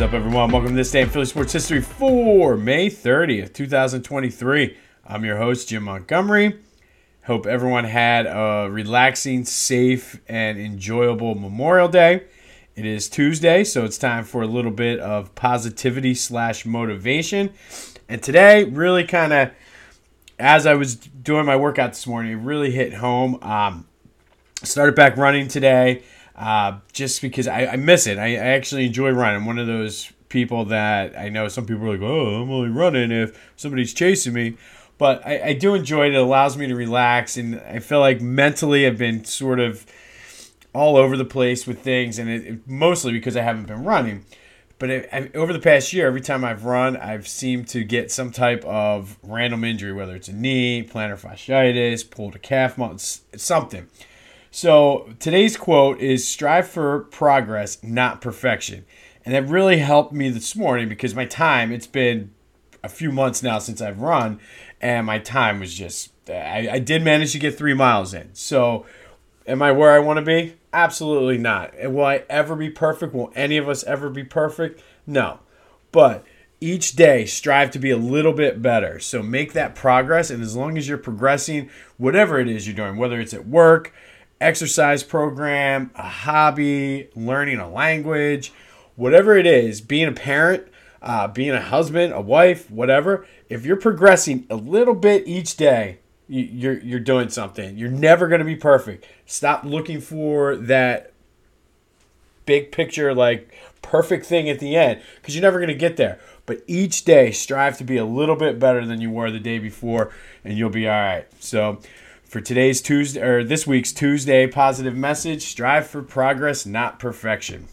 What's up, everyone? Welcome to this day in Philly sports history for May 30th, 2023. I'm your host, Jim Montgomery. Hope everyone had a relaxing, safe, and enjoyable Memorial Day. It is Tuesday, so it's time for a little bit of positivity slash motivation. And today, really kind of, as I was doing my workout this morning, it really hit home. Um, started back running today uh, just because I, I miss it. I, I actually enjoy running. I'm one of those people that I know some people are like, oh, I'm only running if somebody's chasing me. But I, I do enjoy it. It allows me to relax. And I feel like mentally I've been sort of all over the place with things. And it, it mostly because I haven't been running. But over the past year, every time I've run, I've seemed to get some type of random injury, whether it's a knee, plantar fasciitis, pulled a calf muscle, something. So today's quote is strive for progress, not perfection. And that really helped me this morning because my time, it's been a few months now since I've run, and my time was just, I, I did manage to get three miles in. So am I where I want to be? Absolutely not. And will I ever be perfect? Will any of us ever be perfect? No. But each day strive to be a little bit better. So make that progress. And as long as you're progressing, whatever it is you're doing, whether it's at work, exercise program, a hobby, learning a language, whatever it is, being a parent, uh, being a husband, a wife, whatever, if you're progressing a little bit each day, you're, you're doing something. You're never going to be perfect. Stop looking for that big picture, like perfect thing at the end, because you're never going to get there. But each day, strive to be a little bit better than you were the day before, and you'll be all right. So, for today's Tuesday or this week's Tuesday positive message, strive for progress, not perfection.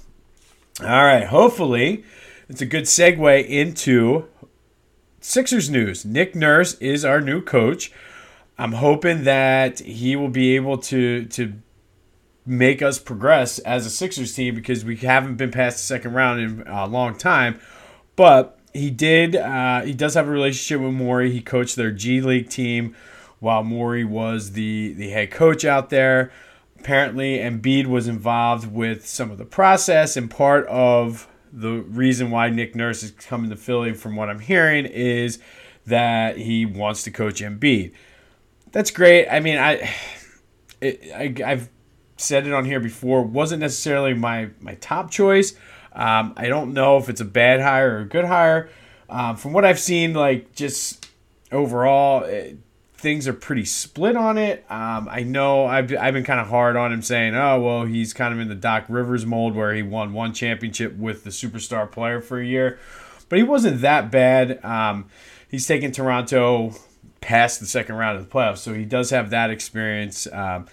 All right, hopefully it's a good segue into Sixers news. Nick Nurse is our new coach. I'm hoping that he will be able to to make us progress as a Sixers team because we haven't been past the second round in a long time. But he did. Uh, he does have a relationship with Morey. He coached their G League team while Morey was the, the head coach out there. Apparently, Embiid was involved with some of the process, and part of the reason why Nick Nurse is coming to Philly, from what I'm hearing, is that he wants to coach Embiid. That's great. I mean, I, it, I I've said it on here before. wasn't necessarily my my top choice. Um, I don't know if it's a bad hire or a good hire. Um, from what I've seen, like just overall, it, things are pretty split on it. Um, I know I've, I've been kind of hard on him saying, oh, well, he's kind of in the Doc Rivers mold where he won one championship with the superstar player for a year. But he wasn't that bad. Um, he's taken Toronto past the second round of the playoffs, so he does have that experience. Um,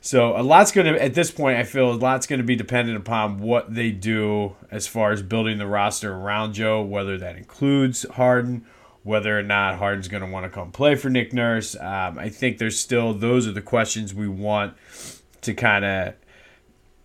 so a lot's going to, at this point, I feel a lot's going to be dependent upon what they do as far as building the roster around Joe, whether that includes Harden whether or not Harden's going to want to come play for Nick Nurse. Um, I think there's still those are the questions we want to kind of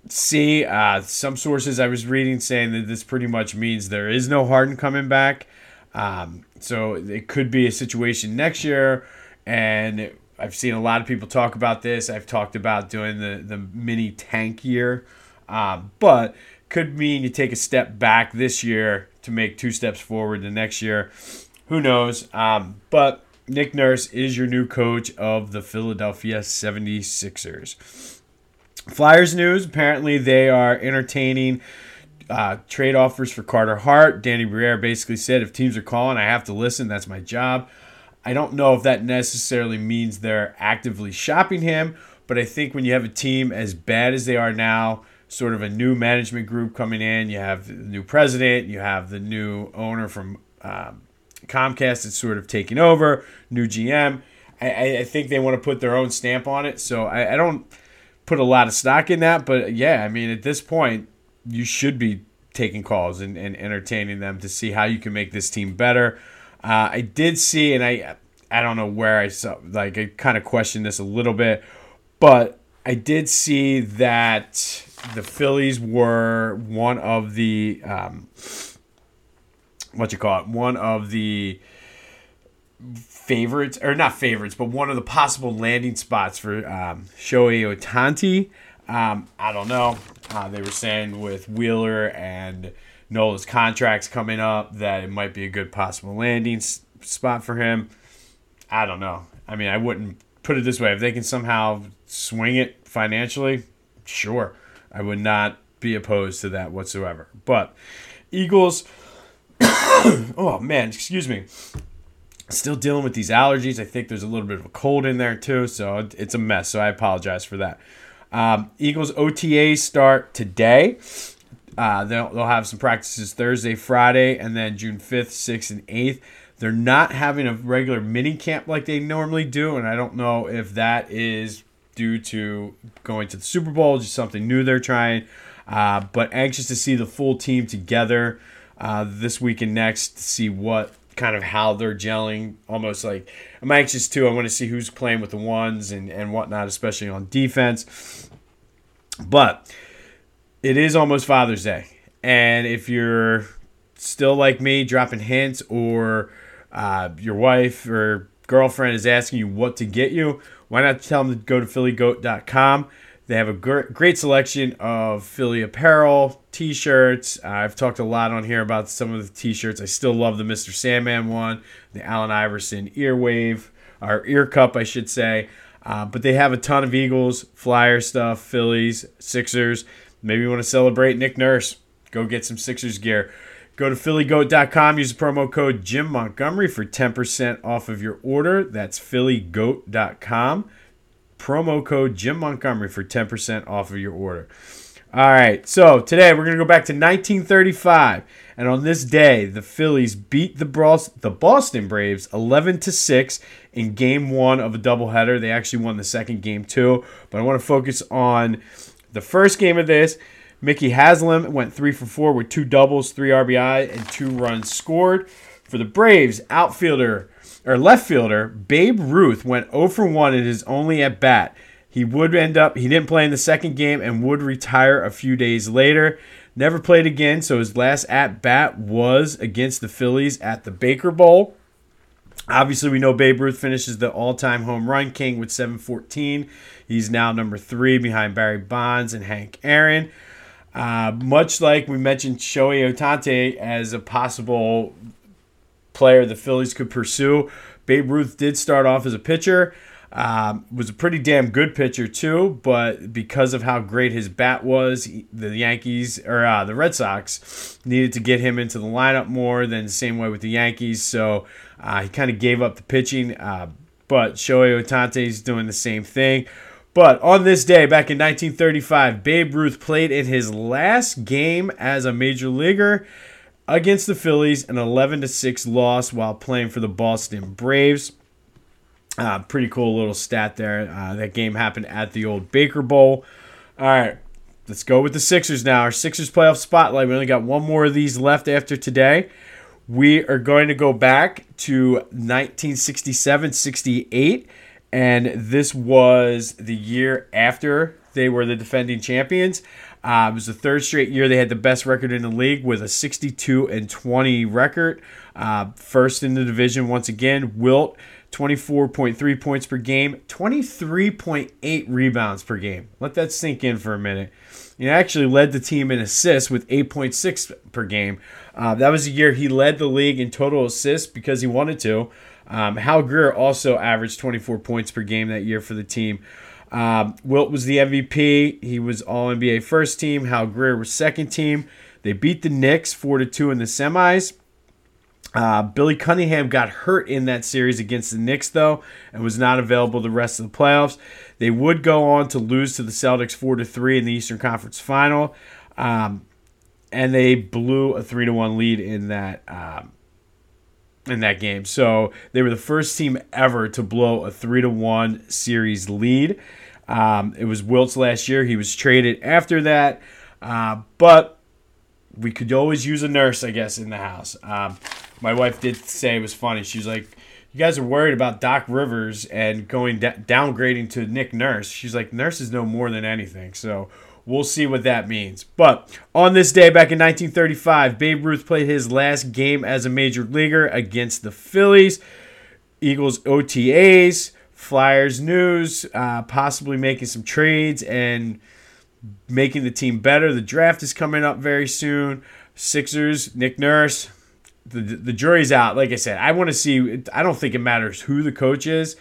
see. Uh, some sources I was reading saying that this pretty much means there is no Harden coming back. Um, so it could be a situation next year, and I've seen a lot of people talk about this. I've talked about doing the the mini tank year, um, but could mean you take a step back this year to make two steps forward the next year who knows? Um, but Nick Nurse is your new coach of the Philadelphia 76ers. Flyers news apparently they are entertaining uh, trade offers for Carter Hart. Danny Briere basically said if teams are calling, I have to listen. That's my job. I don't know if that necessarily means they're actively shopping him, but I think when you have a team as bad as they are now, sort of a new management group coming in, you have the new president, you have the new owner from um, Comcast is sort of taking over, new GM. I, I think they want to put their own stamp on it. So I, I don't put a lot of stock in that. But yeah, I mean, at this point, you should be taking calls and, and entertaining them to see how you can make this team better. Uh, I did see, and I I don't know where I saw, like, I kind of questioned this a little bit, but I did see that the Phillies were one of the. Um, what you call it, one of the favorites, or not favorites, but one of the possible landing spots for um, Shohei Ohtani. Um, I don't know. Uh, they were saying with Wheeler and Nola's contract's coming up, that it might be a good possible landing s- spot for him. I don't know. I mean, I wouldn't put it this way. If they can somehow swing it financially, sure. I would not be opposed to that whatsoever. But Eagles, oh man, excuse me. Still dealing with these allergies. I think there's a little bit of a cold in there too, so it's a mess. So I apologize for that. Um, Eagles OTA start today. Uh, they'll, they'll have some practices Thursday, Friday, and then June 5th, 6th, and 8th. They're not having a regular mini camp like they normally do, and I don't know if that is due to going to the Super Bowl, just something new they're trying. Uh, but anxious to see the full team together uh, this week and next to see what kind of how they're gelling. Almost like I'm anxious too. I want to see who's playing with the ones and, and whatnot, especially on defense. But it is almost Father's Day. And if you're still like me, dropping hints, or uh, your wife or girlfriend is asking you what to get you, why not tell them to go to phillygoat.com? They have a great selection of Philly apparel, t-shirts. Uh, I've talked a lot on here about some of the t-shirts. I still love the Mr. Sandman one, the Allen Iverson earwave, or ear cup, I should say. Uh, but they have a ton of Eagles, Flyer stuff, Phillies, Sixers. Maybe you want to celebrate Nick Nurse. Go get some Sixers gear. Go to phillygoat.com, use the promo code Jim Montgomery for 10% off of your order. That's phillygoat.com promo code Jim Montgomery for 10% off of your order. All right, so today we're going to go back to 1935, and on this day, the Phillies beat the Boston Braves 11 to six in Game One of a doubleheader. They actually won the second game too, but I want to focus on the first game of this. Mickey Haslin went three for four with two doubles, three RBI, and two runs scored. For the Braves, outfielder or left fielder Babe Ruth went 0 for 1 in his only at bat. He would end up he didn't play in the second game and would retire a few days later. Never played again, so his last at bat was against the Phillies at the Baker Bowl. Obviously, we know Babe Ruth finishes the all-time home run king with 714. He's now number three behind Barry Bonds and Hank Aaron. Uh, much like we mentioned Shohei Ohtani as a possible player the Phillies could pursue. Babe Ruth did start off as a pitcher. Um, was a pretty damn good pitcher too, but because of how great his bat was, the Yankees or uh, the Red Sox needed to get him into the lineup more than the same way with the Yankees. So uh, he kind of gave up the pitching. Uh, but Shohei Ohtani is doing the same thing. But on this day, back in 1935, Babe Ruth played in his last game as a major leaguer against the Phillies, an 11 to 6 loss while playing for the Boston Braves. Uh, pretty cool little stat there. Uh, that game happened at the old Baker Bowl. All right, let's go with the Sixers now. Our Sixers playoff spotlight. We only got one more of these left after today. We are going to go back to 1967 68, and this was the year after they were the defending champions. Uh, it was the third straight year they had the best record in the league with a 62 and 20 record. Uh, first in the division once again. Wilt 24.3 points per game, 23.8 rebounds per game. Let that sink in for a minute. He actually led the team in assists with 8.6 per game. Uh, that was a year he led the league in total assists because he wanted to. Um, Hal Greer also averaged 24 points per game that year for the team. Um, Wilt was the MVP. He was All NBA first team. Hal Greer was second team. They beat the Knicks four to two in the semis. Uh, Billy Cunningham got hurt in that series against the Knicks, though, and was not available the rest of the playoffs. They would go on to lose to the Celtics four to three in the Eastern Conference Final, um, and they blew a three to one lead in that um, in that game. So they were the first team ever to blow a three to one series lead. Um, it was Wilt's last year. He was traded after that, uh, but we could always use a nurse, I guess, in the house. Um, my wife did say it was funny. She was like, "You guys are worried about Doc Rivers and going downgrading to Nick Nurse." She's like, "Nurses know more than anything." So we'll see what that means. But on this day back in 1935, Babe Ruth played his last game as a major leaguer against the Phillies. Eagles OTAs. Flyers news, uh, possibly making some trades and making the team better. The draft is coming up very soon. Sixers, Nick Nurse, the, the jury's out. Like I said, I want to see. I don't think it matters who the coach is.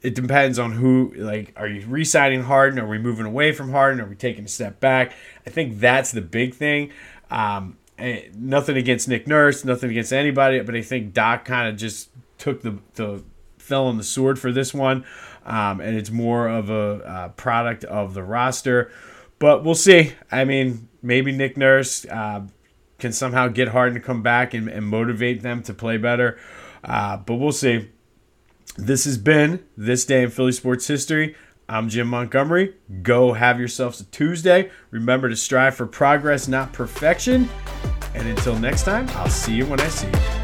It depends on who. Like, are you re-signing Harden? Are we moving away from Harden? Are we taking a step back? I think that's the big thing. Um, nothing against Nick Nurse, nothing against anybody, but I think Doc kind of just took the the fell on the sword for this one, um, and it's more of a uh, product of the roster. But we'll see. I mean, maybe Nick Nurse. Uh, can somehow get Harden to come back and, and motivate them to play better. Uh, but we'll see. This has been This Day in Philly Sports History. I'm Jim Montgomery. Go have yourselves a Tuesday. Remember to strive for progress, not perfection. And until next time, I'll see you when I see you.